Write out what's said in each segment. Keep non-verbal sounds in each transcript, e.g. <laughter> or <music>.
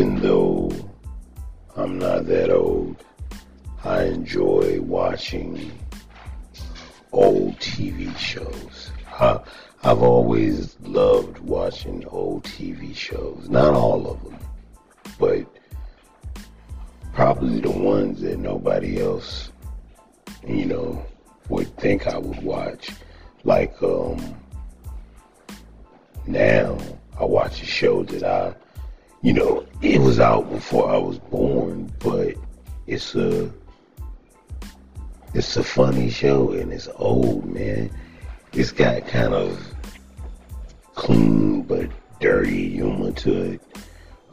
even though I'm not that old, I enjoy watching old TV shows. I, I've always loved watching old TV shows. Not all of them, but probably the ones that nobody else, you know, would think I would watch. Like, um, now I watch a show that I, you know, it was out before I was born, but it's a, it's a funny show and it's old, man. It's got kind of clean but dirty humor to it.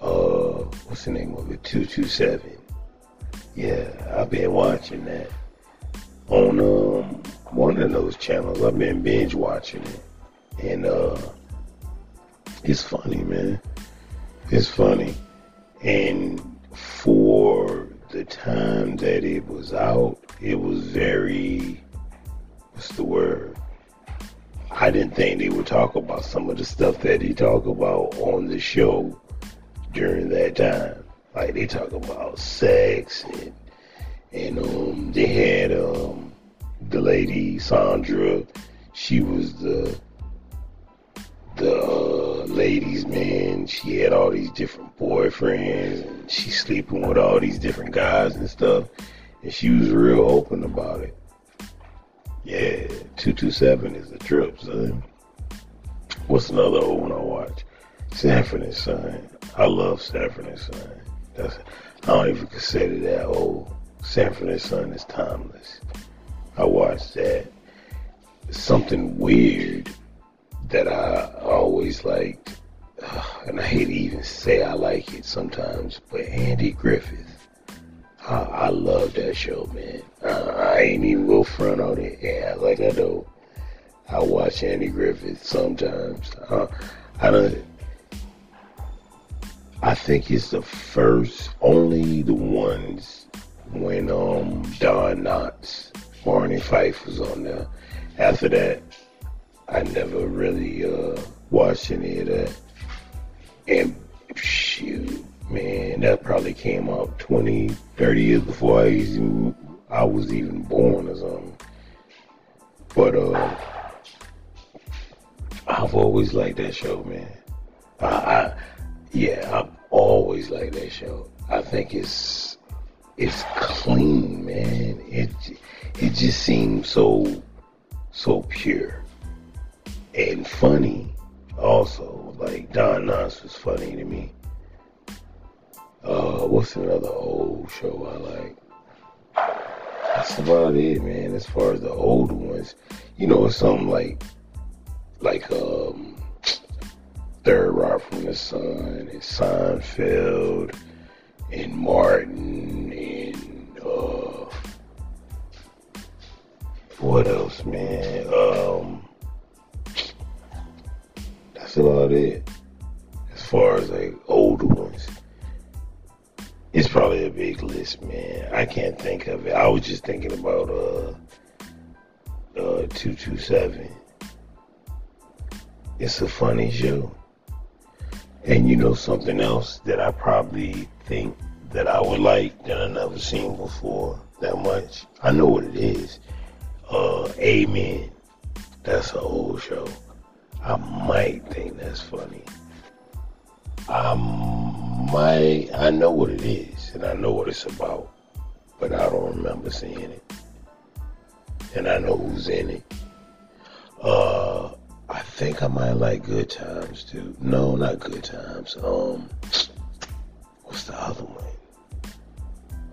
Uh, what's the name of it? 227. Yeah, I've been watching that on um one of those channels. I've been binge watching it, and uh, it's funny, man. It's funny, and for the time that it was out, it was very what's the word? I didn't think they would talk about some of the stuff that they talk about on the show during that time. Like they talk about sex and and um they had um the lady Sandra. She was the the ladies man. She had all these different boyfriends and she's sleeping with all these different guys and stuff. And she was real open about it. Yeah, two two seven is the trip, son. What's another old one I watch? Sanford and Son. I love Sanford and Son. That's I don't even consider that old. Sanford and Son is timeless. I watched that. Something weird that I always liked, and I hate to even say I like it sometimes, but Andy Griffith. I, I love that show, man. I, I ain't even go front on it. Yeah, like I do. I watch Andy Griffith sometimes. Uh, I don't. I think it's the first, only the ones when um Don Knotts, Barney Fife was on there. After that, I never really uh watched any of that. And shoot, man, that probably came out 20, 30 years before I even I was even born or something. But uh, I've always liked that show, man. I, I yeah, I've always liked that show. I think it's it's clean, man. It it just seems so so pure and funny. Also, like Don Knotts was funny to me. Uh, what's another old show I like? That's about it, man. As far as the old ones, you know, it's something like like um Third Rock from the Sun and Seinfeld and Martin and uh what else, man? About it. As far as like old ones. It's probably a big list, man. I can't think of it. I was just thinking about uh uh two two seven. It's a funny show. And you know something else that I probably think that I would like that I never seen before that much. I know what it is. Uh Amen. That's an old show. I might think that's funny. I might I know what it is and I know what it's about, but I don't remember seeing it. And I know who's in it. Uh I think I might like Good Times too. No, not Good Times. Um, what's the other one?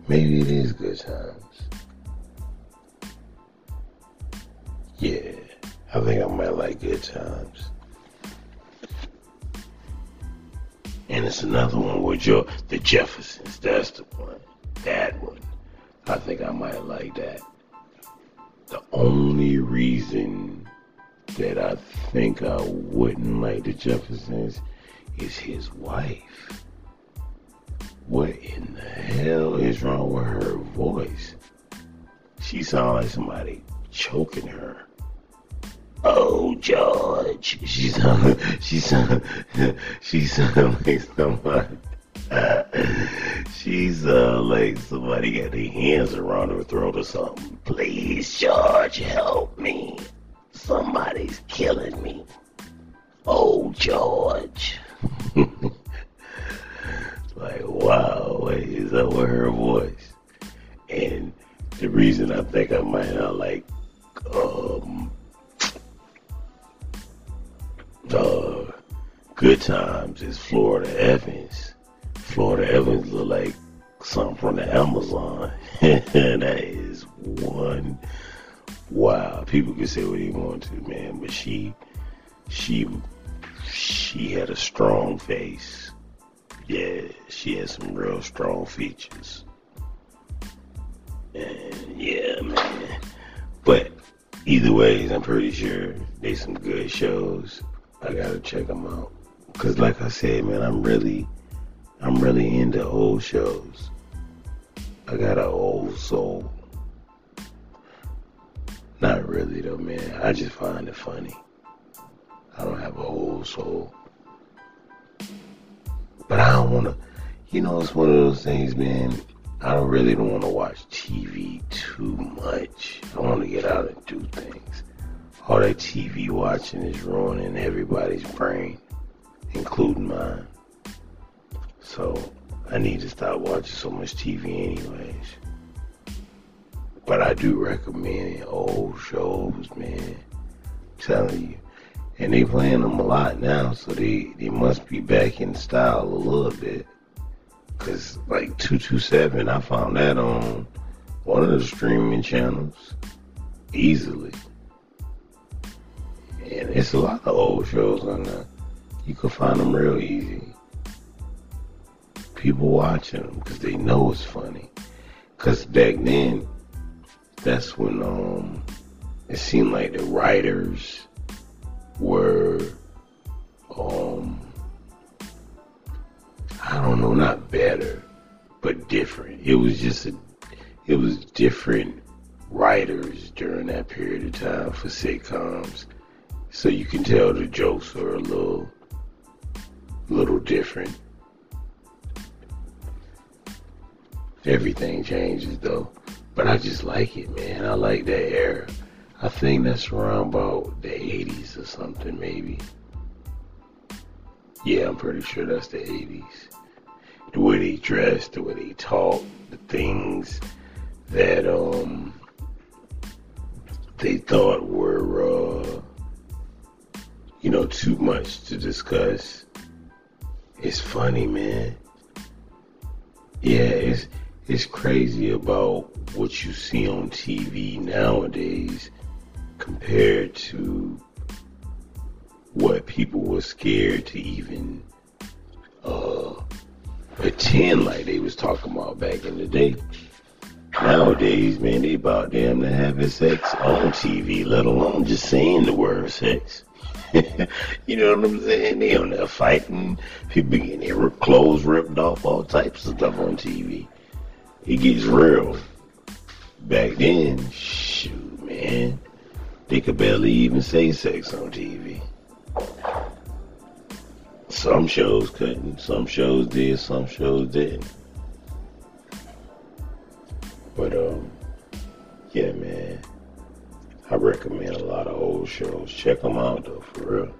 Maybe it is Good Times. Like Good Times. And it's another one with your the Jeffersons. That's the one. That one. I think I might like that. The only reason that I think I wouldn't like the Jeffersons is his wife. What in the hell is wrong with her voice? She sounds like somebody choking her. Oh, George. she's sound, she's sound, she sound like somebody. <laughs> She's uh like somebody got their hands around her throat or something. Please, George, help me. Somebody's killing me. Oh, George. <laughs> like, wow, is that what her voice? And the reason I think I might not like um Good Times is Florida Evans. Florida Evans look like something from the Amazon. <laughs> that is one wow. People can say what they want to, man, but she she she had a strong face. Yeah, she had some real strong features. And yeah, man. But either ways, I'm pretty sure they some good shows. I gotta check them out. Cause like I said, man, I'm really, I'm really into old shows. I got an old soul. Not really though, man. I just find it funny. I don't have a old soul. But I don't wanna, you know, it's one of those things, man. I don't really don't want to watch TV too much. I want to get out and do things. All that TV watching is ruining everybody's brain, including mine. So I need to stop watching so much TV anyways. But I do recommend old shows, man. I'm telling you. And they playing them a lot now, so they, they must be back in style a little bit. Cause like 227, I found that on one of the streaming channels easily. And it's a lot of old shows on there. You can find them real easy. People watching them because they know it's funny. Cause back then, that's when um, it seemed like the writers were um, I don't know, not better, but different. It was just a, it was different writers during that period of time for sitcoms. So you can tell the jokes are a little, little different. Everything changes though, but I just like it, man. I like that era. I think that's around about the 80s or something, maybe. Yeah, I'm pretty sure that's the 80s. The way they dress, the way they talk, the things that um they thought were uh you know too much to discuss. It's funny, man. Yeah, it's it's crazy about what you see on TV nowadays compared to what people were scared to even uh, pretend like they was talking about back in the day. Nowadays, man, they about damn to having sex on TV, let alone just saying the word sex. <laughs> you know what I'm saying? They on there fighting, people getting their clothes ripped off, all types of stuff on TV. It gets real. Back then, shoot, man, they could barely even say sex on TV. Some shows couldn't, some shows did, some shows didn't. But um, I recommend a lot of old shows. Check them out though, for real.